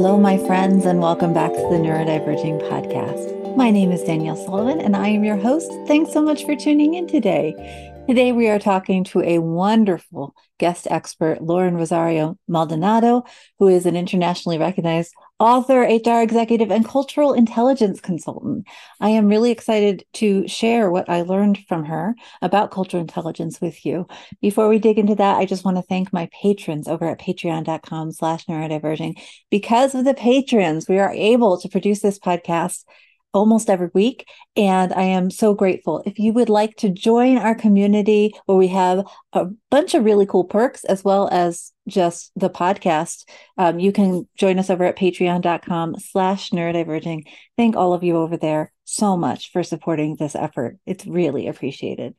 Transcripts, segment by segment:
Hello, my friends, and welcome back to the Neurodiverging Podcast. My name is Danielle Sullivan, and I am your host. Thanks so much for tuning in today. Today, we are talking to a wonderful guest expert, Loren Rosaldo-Maldonado, who is an internationally recognized author, HR executive, and cultural intelligence consultant. I am really excited to share what I learned from her about cultural intelligence with you. Before we dig into that, I just want to thank my patrons over at patreon.com slash neurodiverging. Because of the patrons, we are able to produce this podcast almost every week. And I am so grateful. If you would like to join our community where we have a bunch of really cool perks as well as just the podcast, um, you can join us over at patreon.com slash neurodiverging. Thank all of you over there so much for supporting this effort. It's really appreciated.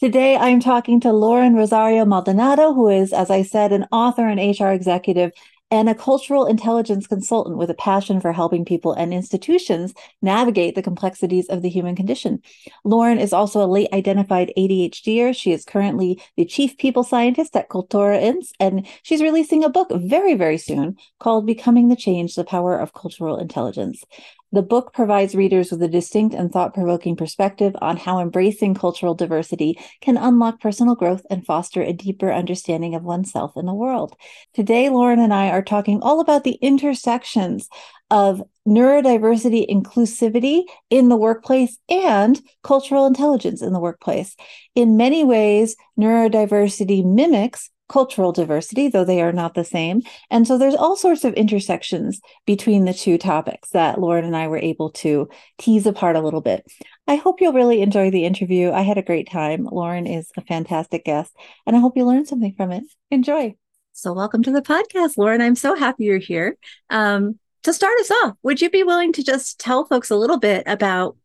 Today, I'm talking to Loren Rosaldo-Maldonado, who is, as I said, an author and HR executive and a cultural intelligence consultant with a passion for helping people and institutions navigate the complexities of the human condition. Loren is also a late identified ADHDer. She is currently the chief people scientist at Cultura Inc., and she's releasing a book very, very soon called Becoming the Change The Power of Cultural Intelligence. The book provides readers with a distinct and thought provoking perspective on how embracing cultural diversity can unlock personal growth and foster a deeper understanding of oneself and the world. Today, Loren and I are talking all about the intersections of neurodiversity inclusivity in the workplace and cultural intelligence in the workplace. In many ways, neurodiversity mimics cultural diversity, though they are not the same. And so there's all sorts of intersections between the two topics that Loren and I were able to tease apart a little bit. I hope you'll really enjoy the interview. I had a great time. Loren is a fantastic guest, and I hope you learned something from it. Enjoy. So, welcome to the podcast, Loren. I'm so happy you're here. Um, to start us off, would you be willing to just tell folks a little bit about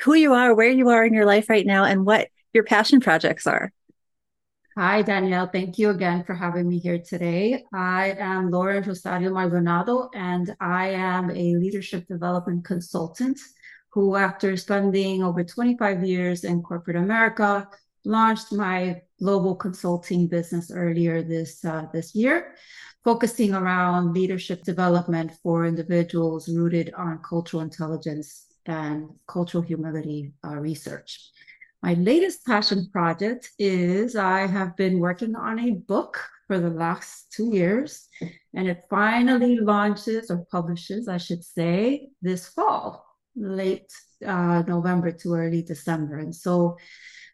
who you are, where you are in your life right now, and what your passion projects are? Hi, Danielle. Thank you again for having me here today. I am Loren Rosaldo-Maldonado, and I am a leadership development consultant who, after spending over 25 years in corporate America, launched my global consulting business earlier this uh, this year, focusing around leadership development for individuals rooted on cultural intelligence and cultural humility uh, research. My latest passion project is I have been working on a book for the last two years, and it finally launches or publishes, I should say, this fall, late uh, November to early December. And so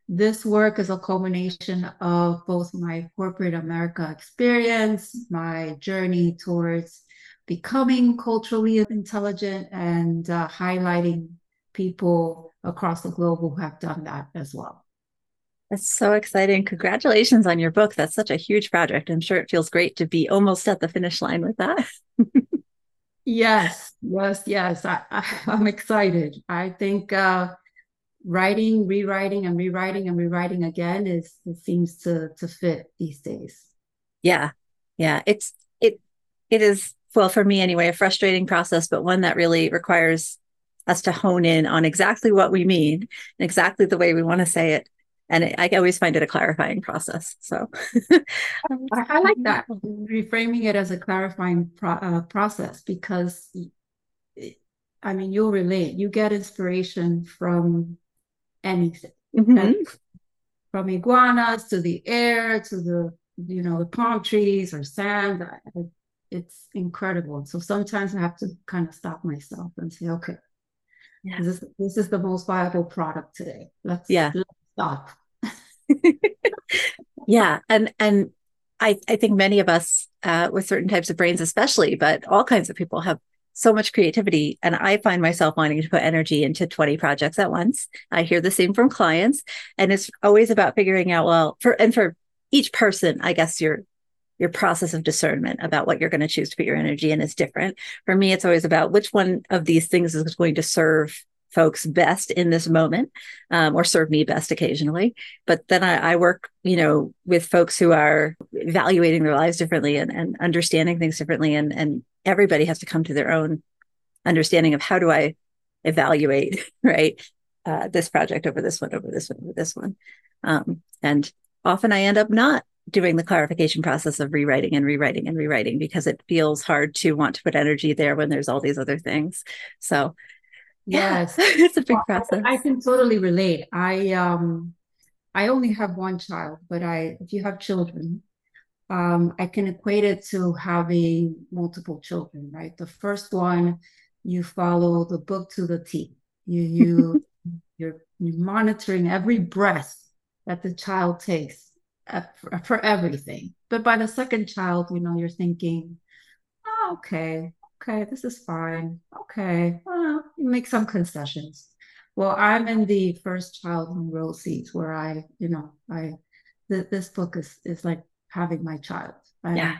this work is a culmination of both my corporate America experience, my journey towards becoming culturally intelligent, and uh, highlighting people across the globe who have done that as well. That's so exciting. Congratulations on your book. That's such a huge project. I'm sure it feels great to be almost at the finish line with that. yes, yes, yes. I, am excited. I think uh, writing, rewriting, and rewriting and rewriting again is it seems to to fit these days. Yeah, yeah. It's it it is well for me anyway a frustrating process, but one that really requires us to hone in on exactly what we mean and exactly the way we want to say it. And I always find it a clarifying process. So I, I, like that reframing it as a clarifying pro- uh, process because I mean, you'll relate. You get inspiration from anything, mm-hmm. from iguanas to the air to the you know the palm trees or sand. It's incredible. So sometimes I have to kind of stop myself and say, okay, yeah. This, this is the most viable product today. Let's, yeah. Let's stop. yeah. And, and I, I think many of us uh, with certain types of brains, especially, but all kinds of people have so much creativity and I find myself wanting to put energy into 20 projects at once. I hear the same from clients and it's always about figuring out well for and for each person, I guess your your process of discernment about what you're going to choose to put your energy in is different. For me it's always about which one of these things is going to serve folks best in this moment um, or serve me best occasionally but then I, I, work you know with folks who are evaluating their lives differently and, and understanding things differently and and everybody has to come to their own understanding of how do i evaluate right uh, this project over this one over this one over this one um, and often i end up not doing the clarification process of rewriting and rewriting and rewriting because it feels hard to want to put energy there when there's all these other things so Yes, it's a big process. I can totally relate. I um I only have one child, but I if you have children, um, I can equate it to having multiple children, right? The first one, you follow the book to the T. You you you're, you're monitoring every breath that the child takes Uh, for, for everything. But by the second child, you know, you're thinking, oh, okay, okay, this is fine. Okay, well, you make some concessions. Well, I'm in the first child in row seats where I, you know, I, th- this book is is like having my child. And yeah.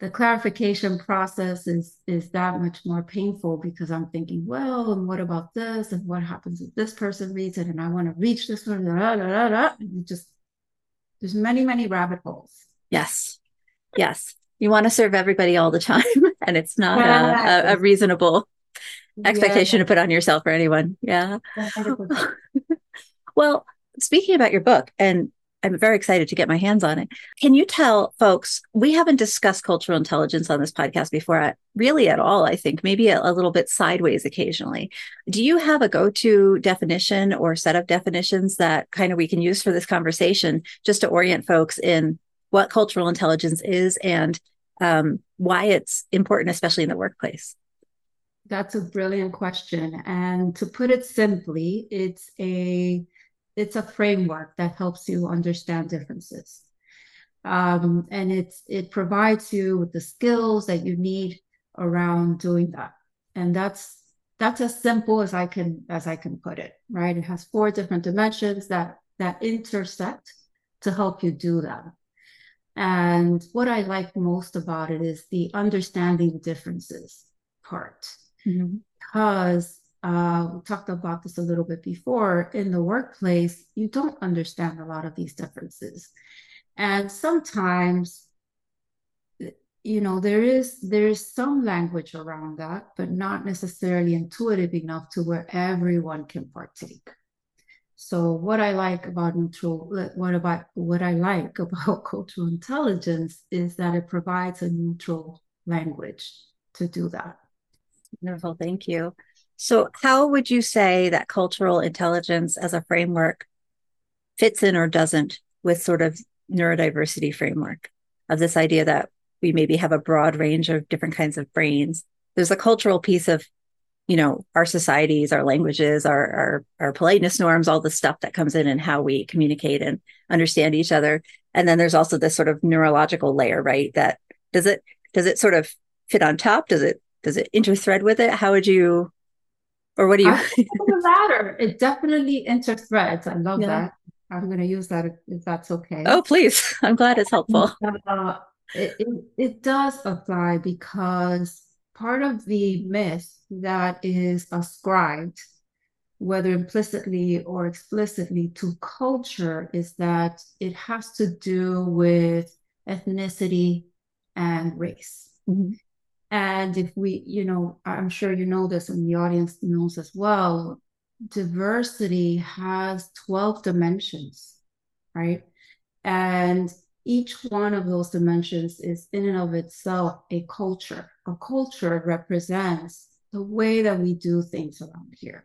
The clarification process is is that much more painful because I'm thinking, well, and what about this? And what happens if this person reads it? And I want to reach this one. And just there's many, many rabbit holes. Yes. Yes. You want to serve everybody all the time and it's not a, a, a, reasonable expectation to put on yourself or anyone. Yeah. Well speaking about your book and i'm very excited to get my hands on it can you tell folks we haven't discussed cultural intelligence on this podcast before really at all i think maybe a, a little bit sideways occasionally do you have a go-to definition or set of definitions that kind of we can use for this conversation just to orient folks in what cultural intelligence is and um, why it's important, especially in the workplace? That's a brilliant question. And to put it simply, it's a it's a framework that helps you understand differences. Um, and it's it provides you with the skills that you need around doing that. And that's that's as simple as I can as I can put it, right? It has four different dimensions that that intersect to help you do that. And what I like most about it is the understanding differences part. Mm-hmm. Because uh, we talked about this a little bit before in the workplace, you don't understand a lot of these differences. And sometimes, you know, there is there is some language around that, but not necessarily intuitive enough to where everyone can partake. So what I like about neutral, what about what I like about cultural intelligence is that it provides a neutral language to do that. Wonderful, thank you. So how would you say that cultural intelligence as a framework fits in or doesn't with sort of neurodiversity framework of this idea that we maybe have a broad range of different kinds of brains? There's a cultural piece of you know our societies our languages our, our our politeness norms all the stuff that comes in and how we communicate and understand each other. And then there's also this sort of neurological layer right? That does it does it sort of fit on top? Does it does it interthread with it? How would you or what do you the latter it definitely interthreads i love yeah. that i'm going to use that if that's okay oh please i'm glad it's helpful uh, it, it, it does apply because part of the myth that is ascribed, whether implicitly or explicitly, to culture is that it has to do with ethnicity and race. Mm-hmm. And if we, you know, I'm sure you know this and the audience knows as well, diversity has 12 dimensions, right? And each one of those dimensions is in and of itself a culture. A culture represents the way that we do things around here,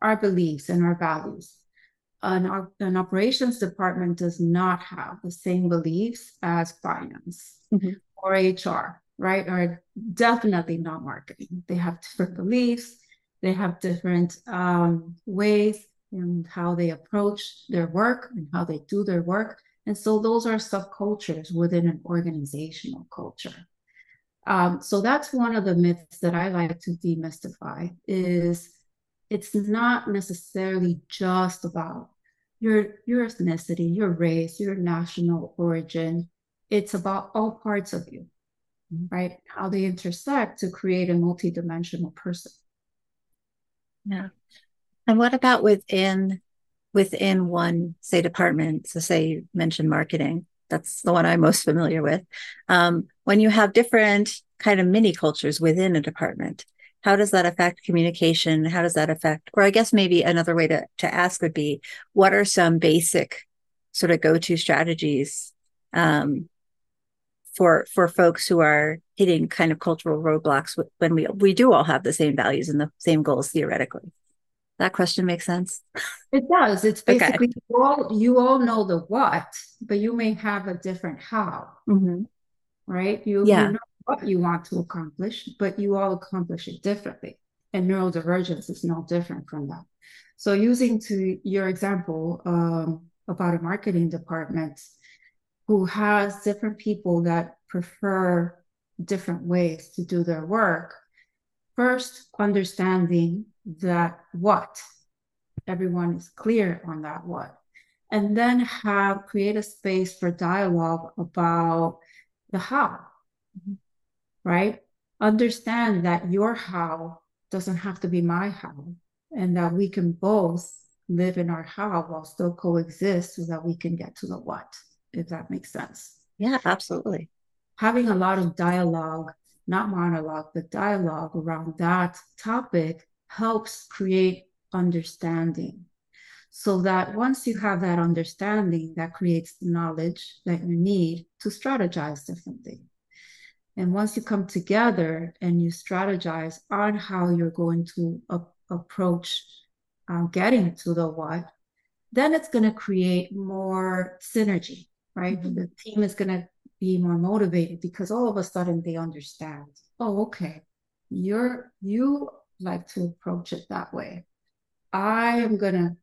our beliefs and our values. An, an operations department does not have the same beliefs as finance mm-hmm. or HR, right? are definitely not marketing. They have different beliefs, they have different um, ways and how they approach their work and how they do their work. And so those are subcultures within an organizational culture. Um, so that's one of the myths that I like to demystify is it's not necessarily just about your your ethnicity, your race, your national origin. It's about all parts of you, mm-hmm. right? How they intersect to create a multidimensional person. Yeah. And what about within within one, say, department? So say you mentioned marketing. That's the one I'm most familiar with. Um, when you have different kind of mini cultures within a department, how does that affect communication how does that affect or i guess maybe another way to, to ask would be what are some basic sort of go-to strategies um, for for folks who are hitting kind of cultural roadblocks when we we do all have the same values and the same goals theoretically that question makes sense it does it's basically okay. you, all, you all know the what but you may have a different how mm-hmm. right you, yeah. you know what you want to accomplish, but you all accomplish it differently. And neurodivergence is no different from that. So, using to your example um, about a marketing department who has different people that prefer different ways to do their work, first understanding that what everyone is clear on that what. And then have create a space for dialogue about the how right? Understand that your how doesn't have to be my how, and that we can both live in our how while still coexist so that we can get to the what, if that makes sense. Yeah, absolutely. Having a lot of dialogue, not monologue, but dialogue around that topic helps create understanding. So that once you have that understanding, that creates the knowledge that you need to strategize differently. And once you come together and you strategize on how you're going to approach um, getting to the what, then it's going to create more synergy, right? Mm-hmm. The team is going to be more motivated because all of a sudden they understand, oh, okay, you're you like to approach it that way. I am going to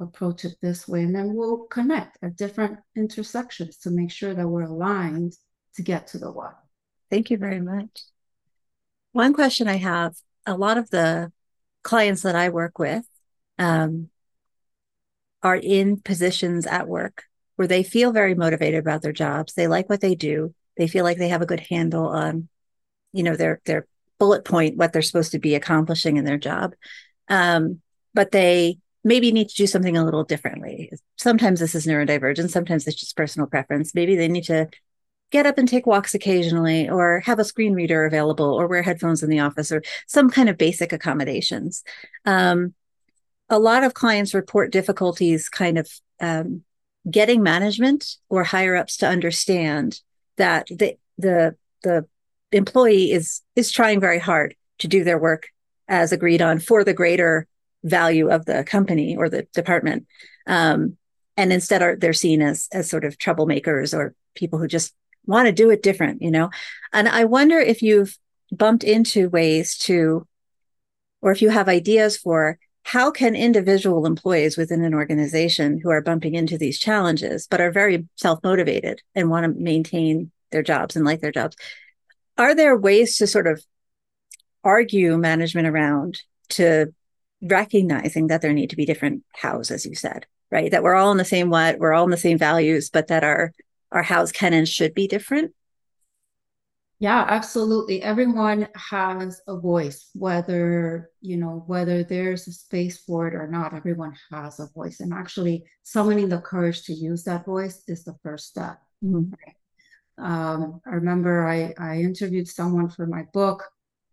approach it this way. And then we'll connect at different intersections to make sure that we're aligned to get to the what. Thank you very much. One question I have a lot of the clients that I work with um, are in positions at work where they feel very motivated about their jobs. They like what they do. They feel like they have a good handle on, you know, their their bullet point, what they're supposed to be accomplishing in their job. Um, but they maybe need to do something a little differently. Sometimes this is neurodivergent. Sometimes it's just personal preference. Maybe they need to get up and take walks occasionally or have a screen reader available or wear headphones in the office or some kind of basic accommodations um, a lot of clients report difficulties kind of um, getting management or higher ups to understand that the the the employee is is trying very hard to do their work as agreed on for the greater value of the company or the department um, and instead are they're seen as as sort of troublemakers or people who just want to do it different, you know? And I wonder if you've bumped into ways to, or if you have ideas for how can individual employees within an organization who are bumping into these challenges, but are very self motivated and want to maintain their jobs and like their jobs, are there ways to sort of argue management around to recognizing that there need to be different hows, as you said, right? That we're all in the same what, we're all in the same values, but that our our house can and should be different? Yeah, absolutely. Everyone has a voice, whether, you know, whether there's a space for it or not, everyone has a voice. And actually summoning the courage to use that voice is the first step. Mm-hmm. Um, I remember I, I interviewed someone for my book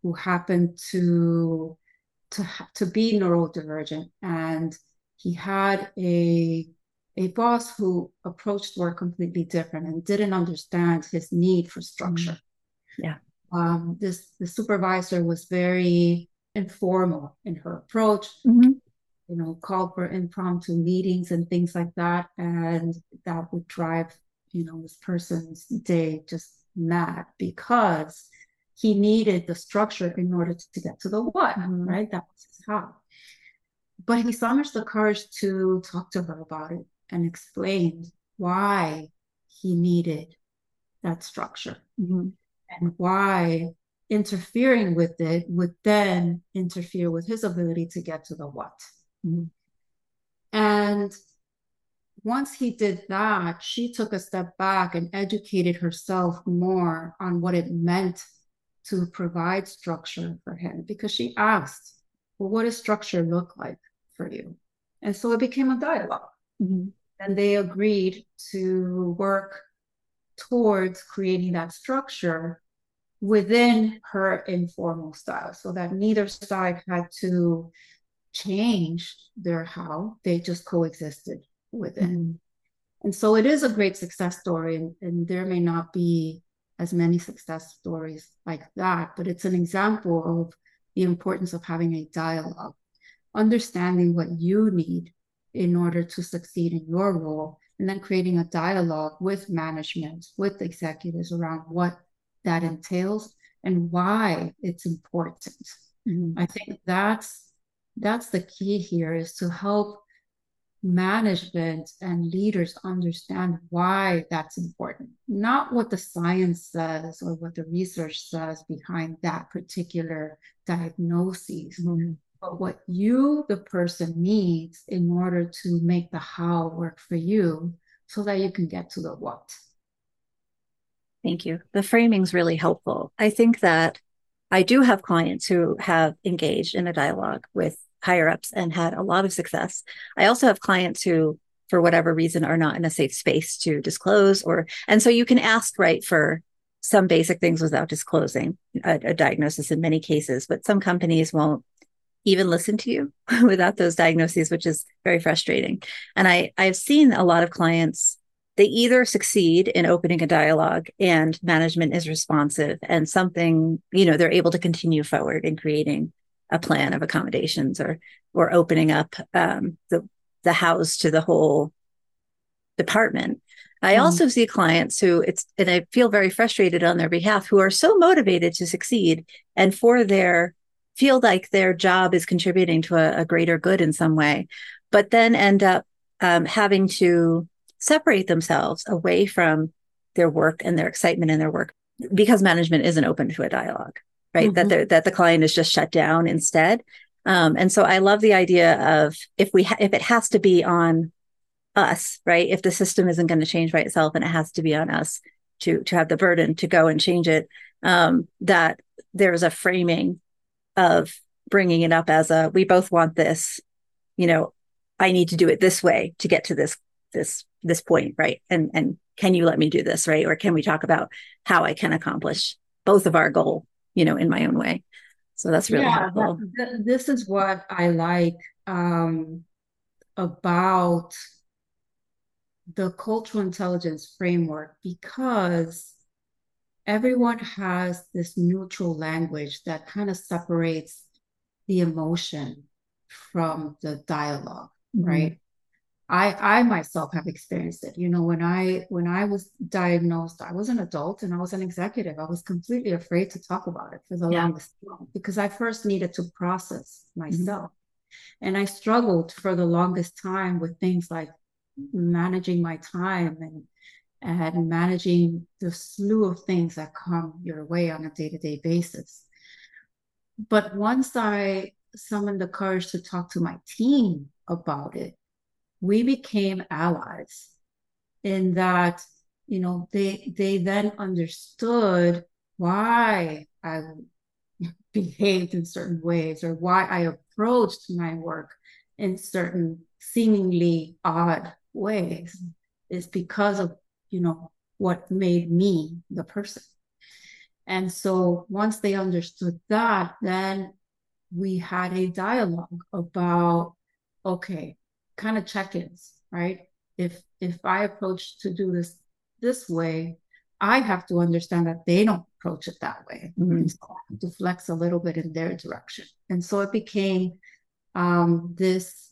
who happened to to to be neurodivergent and he had a a boss who approached work completely different and didn't understand his need for structure. Yeah. Um, this the supervisor was very informal in her approach. Mm-hmm. You know, called for impromptu meetings and things like that, and that would drive you know this person's day just mad because he needed the structure in order to get to the what, mm-hmm. right? That was his how. But he summons the courage to talk to her about it and explained why he needed that structure. Mm-hmm. And why interfering with it would then interfere with his ability to get to the what. Mm-hmm. And once he did that, she took a step back and educated herself more on what it meant to provide structure for him because she asked, Well, what does structure look like for you? And so it became a dialog mm-hmm. And they agreed to work towards creating that structure within her informal style so that neither side had to change their how, they just coexisted within. Mm-hmm. And so it is a great success story, and, and there may not be as many success stories like that, but it's an example of the importance of having a dialogue, understanding what you need in order to succeed in your role, and then creating a dialogue with management, with executives around what that entails and why it's important. Mm-hmm. I think that's that's the key here is to help management and leaders understand why that's important, not what the science says or what the research says behind that particular diagnosis, mm-hmm. but what you, the person, needs in order to make the how work for you so that you can get to the what. Thank you. The framing's really helpful. I think that I do have clients who have engaged in a dialogue with higher ups and had a lot of success. I also have clients who, for whatever reason, are not in a safe space to disclose, or and so you can ask right for some basic things without disclosing a, a diagnosis in many cases, but some companies won't even listen to you without those diagnoses, which is very frustrating. And I I've seen a lot of clients they either succeed in opening a dialogue and management is responsive and something you know they're able to continue forward in creating a plan of accommodations or or opening up um, the the house to the whole department. I mm also see clients who it's and I feel very frustrated on their behalf who are so motivated to succeed and for their feel like their job is contributing to a, a greater good in some way, but then end up um, having to separate themselves away from their work and their excitement in their work because management isn't open to a dialogue right? Mm-hmm. That the that the client is just shut down instead. Um, and so I love the idea of if we ha- if it has to be on us, right? If the system isn't going to change by itself and it has to be on us to to have the burden to go and change it, um, that there's a framing of bringing it up as a we both want this, you know, I need to do it this way to get to this this this point, right? And and can you let me do this, right? Or can we talk about how I can accomplish both of our goal you know, in my own way. So that's really yeah, helpful. That, this is what I like um, about the cultural intelligence framework because everyone has this neutral language that kind of separates the emotion from the dialog mm-hmm. right? I I myself have experienced it. You know, when I when I was diagnosed, I was an adult and I was an executive. I was completely afraid to talk about it for the yeah. longest time because I first needed to process mm-hmm. myself. Mm-hmm. And I struggled for the longest time with things like managing my time and and managing the slew of things that come your way on a day-to-day basis. But once I summoned the courage to talk to my team about it, we became allies in that you know they they then understood why i behaved in certain ways or why i approached my work in certain seemingly odd ways is because of you know what made me the person. And so once they understood that then we had a dialogue about okay kind of check-ins, right? If if I approach to do this this way, I have to understand that they don't approach it that way. Mm-hmm. So I have to flex a little bit in their direction. And so it became um, this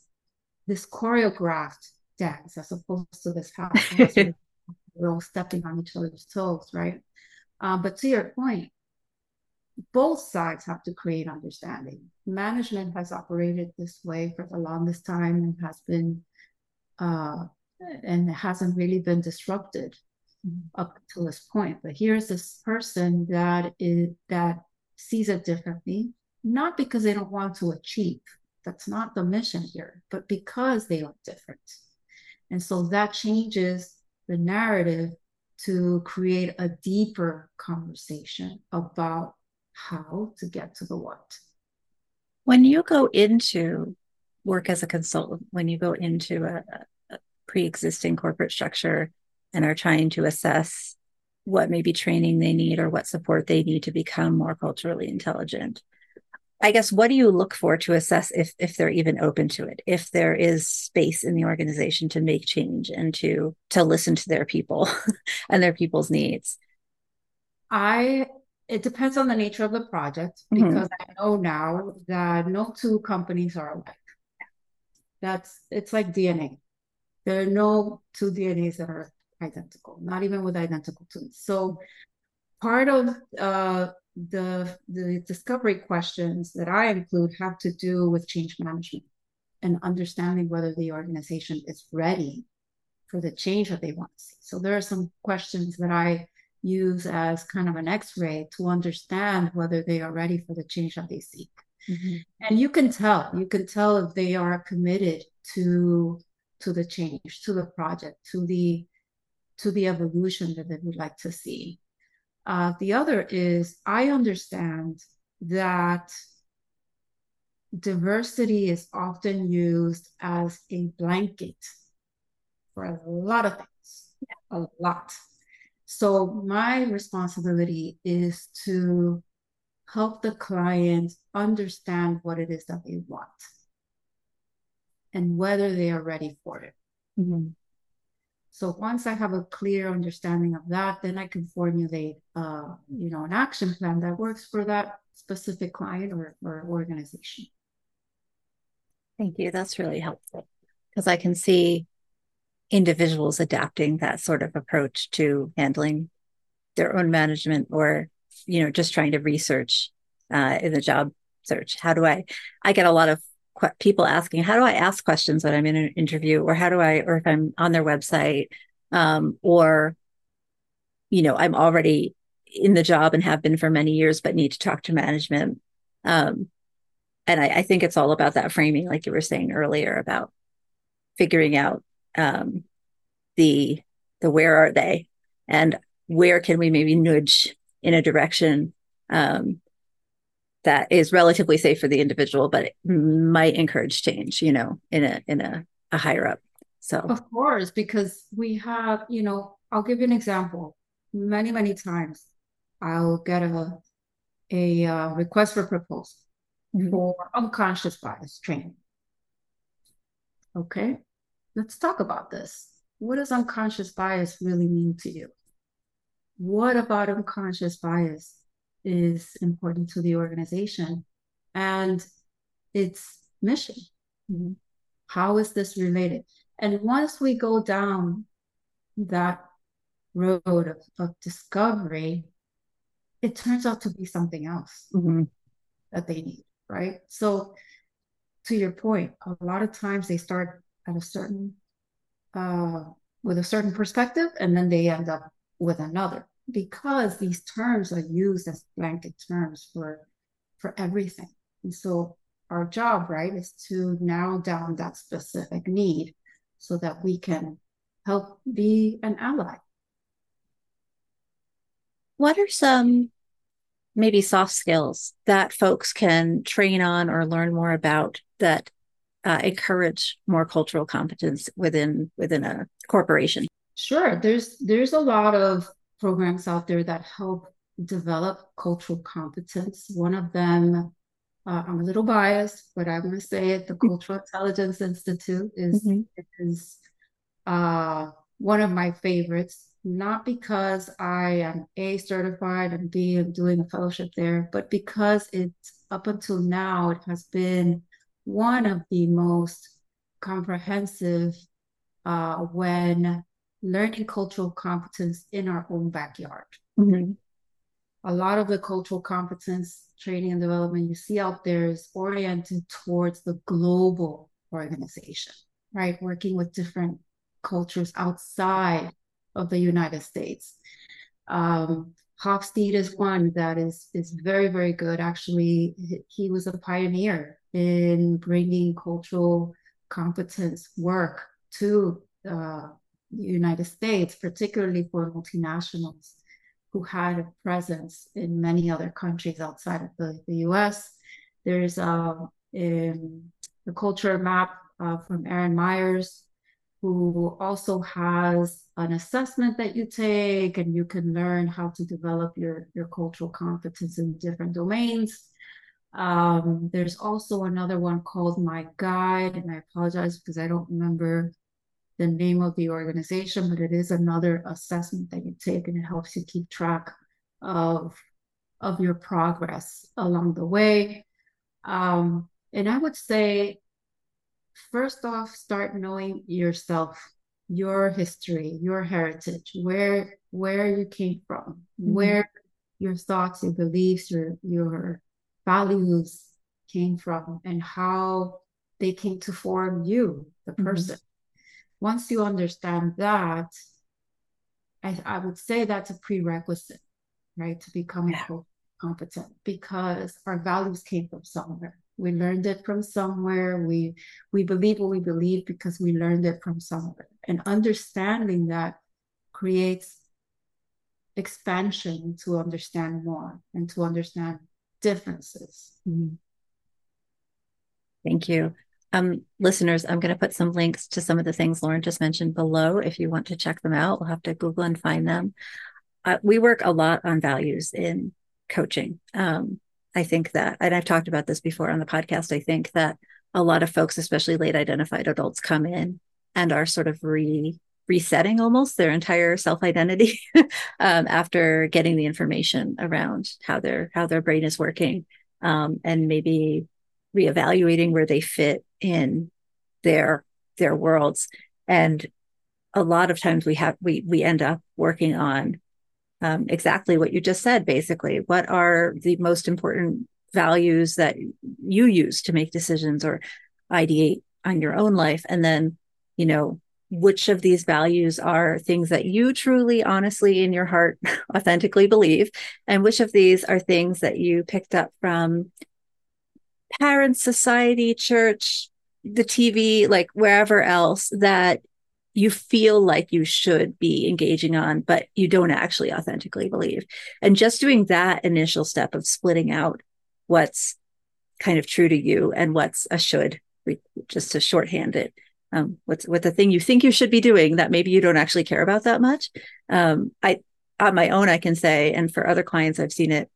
this choreographed dance as opposed to this house. we're all stepping on each other's toes, right? Um, but to your point, both sides have to create understanding. Management has operated this way for the longest time and has been, uh, and hasn't really been disrupted. mm-hmm. up to this point. But here's this person that is that sees it differently, not because they don't want to achieve. That's not the mission here, but because they are different. And so that changes the narrative to create a deeper conversation about how to get to the what. When you go into work as a consultant, when you go into a, a pre existing corporate structure and are trying to assess what maybe training they need or what support they need to become more culturally intelligent, I guess what do you look for to assess if if they're even open to it, if there is space in the organization to make change and to to listen to their people and their people's needs? I it depends on the nature of the project mm-hmm. because. I know now that no two companies are alike. That's it's like DNA. There are no two DNAs that are identical, not even with identical twins. So part of uh, the the discovery questions that I include have to do with change management and understanding whether the organization is ready for the change that they want to see. So there are some questions that I use as kind of an x-ray to understand whether they are ready for the change that they seek. Mm-hmm. And you can tell, you can tell if they are committed to to the change, to the project, to the to the evolution that they would like to see. Uh, the other is I understand that diversity is often used as a blanket for a lot of things, a lot. So my responsibility is to help the client understand what it is that they want and whether they are ready for it. Mm-hmm. So once I have a clear understanding of that, then I can formulate, uh, you know, an action plan that works for that specific client or, or organization. Thank you. That's really helpful because I can see individuals adapting that sort of approach to handling their own management or, you know, just trying to research uh, in the job search. How do I? I get a lot of people asking, how do I ask questions when I'm in an interview, or how do I, or if I'm on their website, um, or, you know, I'm already in the job and have been for many years, but need to talk to management. Um, and I, I think it's all about that framing, like you were saying earlier, about figuring out um, the the where are they and where can we maybe nudge in a direction um, that is relatively safe for the individual, but it might encourage change, you know, in a in a, a higher up. So of course, because we have, you know, I'll give you an example. Many, many times I'll get a a uh, request for proposal mm-hmm. for unconscious bias training. Okay, let's talk about this. What does unconscious bias really mean to you? What about unconscious bias is important to the organization and its mission. Mm-hmm. How is this related? And once we go down that road of, of discovery, it turns out to be something else mm-hmm. that they need, right? So, to your point, a lot of times they start at a certain, uh, with a certain perspective, and then they end up with another because these terms are used as blanket terms for for everything. And so our job, right, is to narrow down that specific need so that we can help be an ally. What are some maybe soft skills that folks can train on or learn more about that uh, encourage more cultural competence within within a corporation? Sure, there's there's a lot of programs out there that help develop cultural competence. One of them, uh, I'm a little biased, but I'm going to say it. The Cultural Intelligence Institute is mm-hmm. is uh, one of my favorites. Not because I am A certified and B am doing a fellowship there, but because it's up until now it has been one of the most comprehensive uh, when learning cultural competence in our own backyard. Mm-hmm. A lot of the cultural competence training and development you see out there is oriented towards the global organization, right? Working with different cultures outside of the United States. Um, Hofstede is one that is is very very good. Actually, he was a pioneer in bringing cultural competence work to uh, the United States, particularly for multinationals who had a presence in many other countries outside of the, the US. There's uh, um, the culture map uh, from Erin Myers, who also has an assessment that you take and you can learn how to develop your, your cultural competence in different domains. Um, there's also another one called My Guide, and I apologize because I don't remember the name of the organization, but it is another assessment that you take and it helps you keep track of, of your progress along the way. Um, and I would say, first off, start knowing yourself, your history, your heritage, where where you came from, mm-hmm. where your thoughts, your beliefs, your your values came from, and how they came to form you, the mm-hmm. person. Mm-hmm once you understand that, I, I would say that's a prerequisite, right, to becoming yeah. competent because our values came from somewhere. We learned it from somewhere. We we believe what we believe because we learned it from somewhere. And understanding that creates expansion to understand more and to understand differences. Mm-hmm. Thank you. Um, listeners, I'm going to put some links to some of the things Loren just mentioned below if you want to check them out. We'll have to Google and find them. Uh, we work a lot on values in coaching. Um, I think that, and I've talked about this before on the podcast, I think that a lot of folks, especially late identified adults, come in and are sort of re resetting almost their entire self identity um, after getting the information around how their how their brain is working um, and maybe reevaluating where they fit in their their worlds. And a lot of times we have we we end up working on um, exactly what you just said basically. What are the most important values that you use to make decisions or ideate on your own life? And then you know which of these values are things that you truly honestly in your heart authentically believe and which of these are things that you picked up from parents, society, church, the TV, like wherever else that you feel like you should be engaging on, but you don't actually authentically believe. And just doing that initial step of splitting out what's kind of true to you and what's a should, just to shorthand it. Um, what's what the thing you think you should be doing that maybe you don't actually care about that much. Um, I on my own, I can say, and for other clients, I've seen it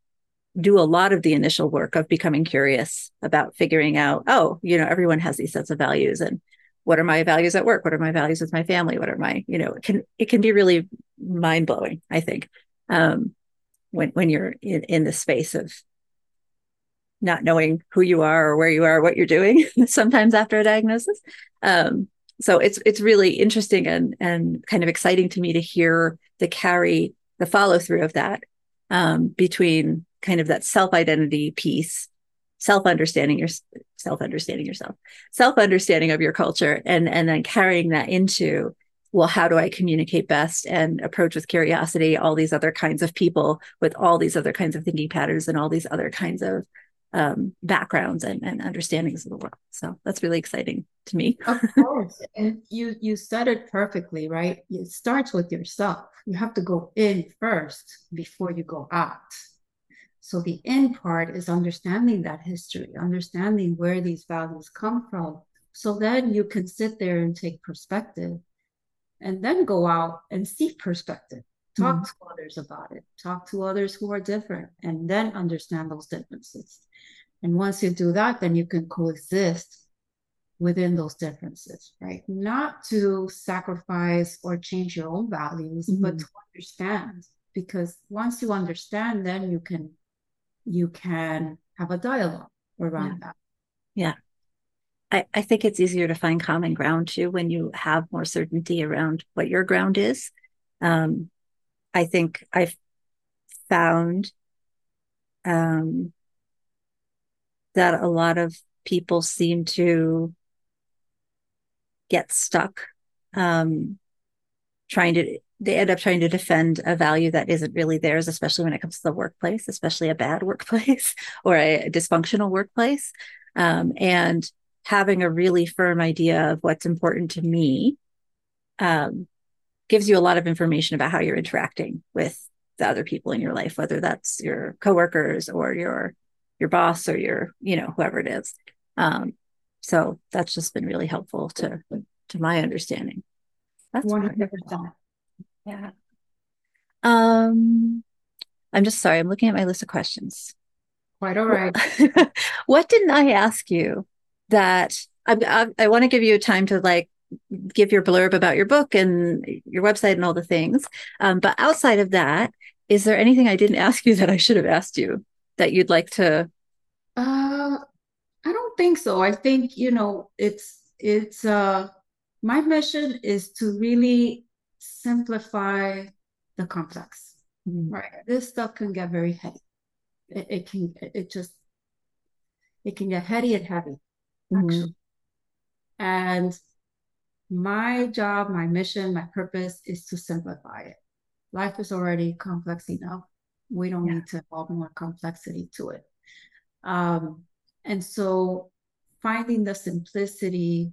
do a lot of the initial work of becoming curious about figuring out, oh, you know, everyone has these sets of values and what are my values at work? What are my values with my family? What are my, you know, it can it can be really mind blowing, I think. Um, when when you're in, in the space of not knowing who you are or where you are, what you're doing, sometimes after a diagnosis. Um, so it's it's really interesting and and kind of exciting to me to hear the carry the follow through of that um, between kind of that self identity piece self understanding your self understanding yourself self understanding of your culture and and then carrying that into well how do i communicate best and approach with curiosity all these other kinds of people with all these other kinds of thinking patterns and all these other kinds of um, backgrounds and, and understandings of the world. So that's really exciting to me. Of course. And you you said it perfectly right? It starts with yourself. You have to go in first before you go out. So the end part is understanding that history, understanding where these values come from. So then you can sit there and take perspective and then go out and seek perspective. Talk mm-hmm. to others about it. Talk to others who are different and then understand those differences. And once you do that, then you can coexist within those differences, right? Not to sacrifice or change your own values, mm-hmm. but to understand. Because once you understand, then you can you can have a dialogue around yeah. that. Yeah. I, I think it's easier to find common ground too when you have more certainty around what your ground is. Um, I think I've found um, that a lot of people seem to get stuck um, trying to they end up trying to defend a value that isn't really theirs, especially when it comes to the workplace, especially a bad workplace or a dysfunctional workplace. Um, and having a really firm idea of what's important to me um, gives you a lot of information about how you're interacting with the other people in your life, whether that's your coworkers or your your boss or your you know whoever it is. Um, so that's just been really helpful to to my understanding. That's percent. Yeah. Um, I'm just sorry. I'm looking at my list of questions. Quite all right. what didn't I ask you that I, I, I want to give you time to like give your blurb about your book and your website and all the things. Um, but outside of that, is there anything I didn't ask you that I should have asked you that you'd like to? Uh, I don't think so. I think you know it's it's uh my mission is to really simplify the complex. Mm-hmm. Right, this stuff can get very heavy. It, it can it just it can get heady and heavy, actually. Mm-hmm. And my job, my mission, my purpose is to simplify it. Life is already complex enough. We don't yeah. need to add more complexity to it. Um, and so finding the simplicity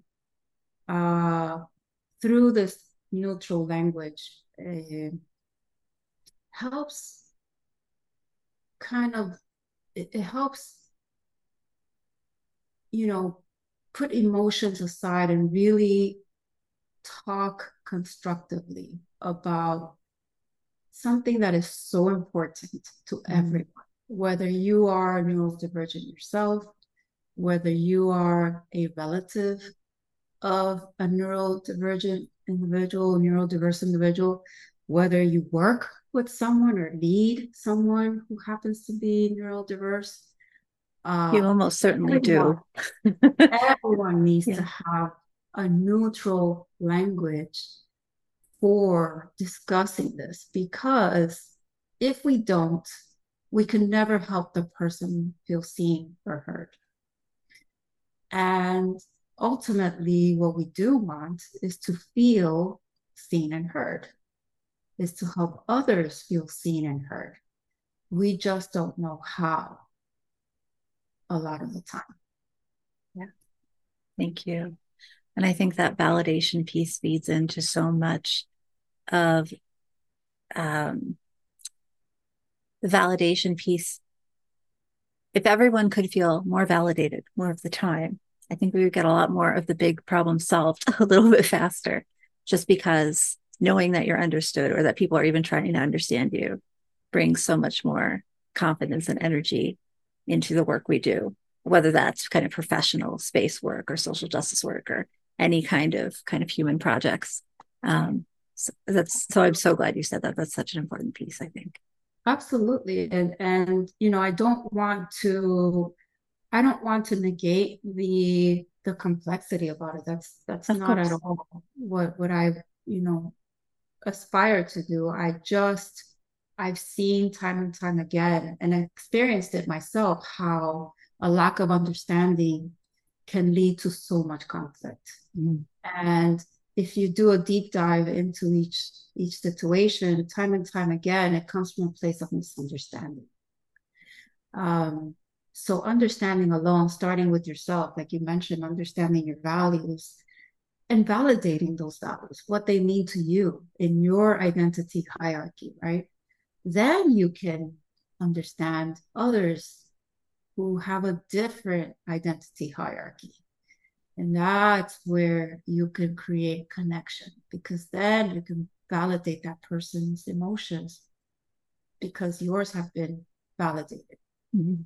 uh, through this neutral language uh, helps kind of it, it helps you know put emotions aside and really talk constructively about something that is so important to mm-hmm. everyone, whether you are neurodivergent yourself, whether you are a relative of a neurodivergent individual, neurodiverse individual, whether you work with someone or lead someone who happens to be neurodiverse. Uh, you almost certainly everyone, do. everyone needs yeah. to have a neutral language for discussing this because if we don't, we can never help the person feel seen or heard. And ultimately, what we do want is to feel seen and heard, is to help others feel seen and heard. We just don't know how a lot of the time. Yeah. Thank you. And I think that validation piece feeds into so much of um, the validation piece. If everyone could feel more validated more of the time, I think we would get a lot more of the big problems solved a little bit faster, just because knowing that you're understood or that people are even trying to understand you brings so much more confidence and energy into the work we do, whether that's kind of professional space work or social justice work or any kind of kind of human projects. Um, so that's so I'm so glad you said that. That's such an important piece, I think. Absolutely. And and you know, I don't want to I don't want to negate the the complexity about it. That's that's of not course. at all what what I, you know, aspire to do. I just I've seen time and time again and experienced it myself how a lack of understanding can lead to so much conflict. Mm. And if you do a deep dive into each each situation, time and time again, it comes from a place of misunderstanding. Um, so understanding alone, starting with yourself, like you mentioned, understanding your values and validating those values, what they mean to you in your identity hierarchy, right? Then you can understand others who have a different identity hierarchy. And that's where you can create connection because then you can validate that person's emotions because yours have been validated. Mm-hmm.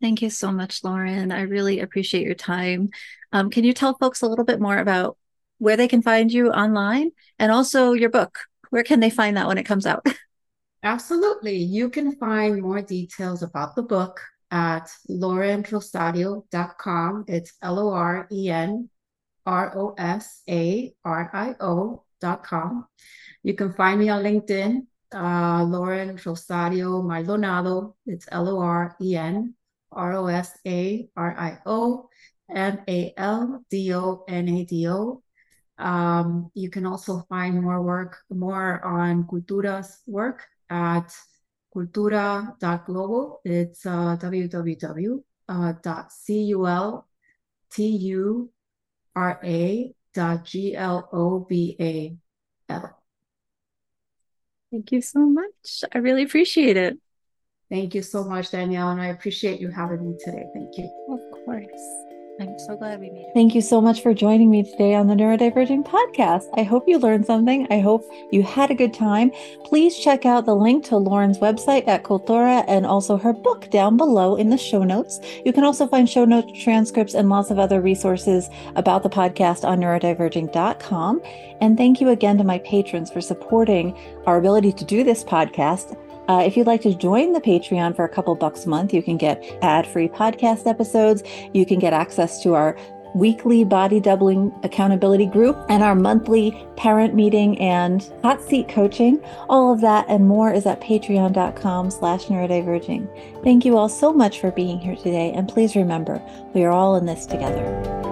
Thank you so much, Loren. I really appreciate your time. Um, can you tell folks a little bit more about where they can find you online and also your book? Where can they find that when it comes out? Absolutely. You can find more details about the book at lorenrosario.com. It's L O R E N R O S A R I O.com. You can find me on LinkedIn, uh, Loren Rosario Maldonado. It's L O R E N R O S A R I O M A L D O N A D O. Um, you can also find more work, more on Cultura's work at cultura.global. It's uh, www.cultura.global. Thank you so much. I really appreciate it. Thank you so much, Danielle, and I appreciate you having me today. Thank you. Of course. I'm so glad we made it. Thank you so much for joining me today on the Neurodiverging podcast. I hope you learned something. I hope you had a good time. Please check out the link to Loren's website at Cultura and also her book down below in the show notes. You can also find show notes, transcripts, and lots of other resources about the podcast on neurodiverging.com. And thank you again to my patrons for supporting our ability to do this podcast. Uh, if you'd like to join the Patreon for a couple bucks a month, you can get ad free podcast episodes. You can get access to our weekly body doubling accountability group and our monthly parent meeting and hot seat coaching. All of that and more is at patreon.com slash neurodiverging. Thank you all so much for being here today. And please remember, we are all in this together.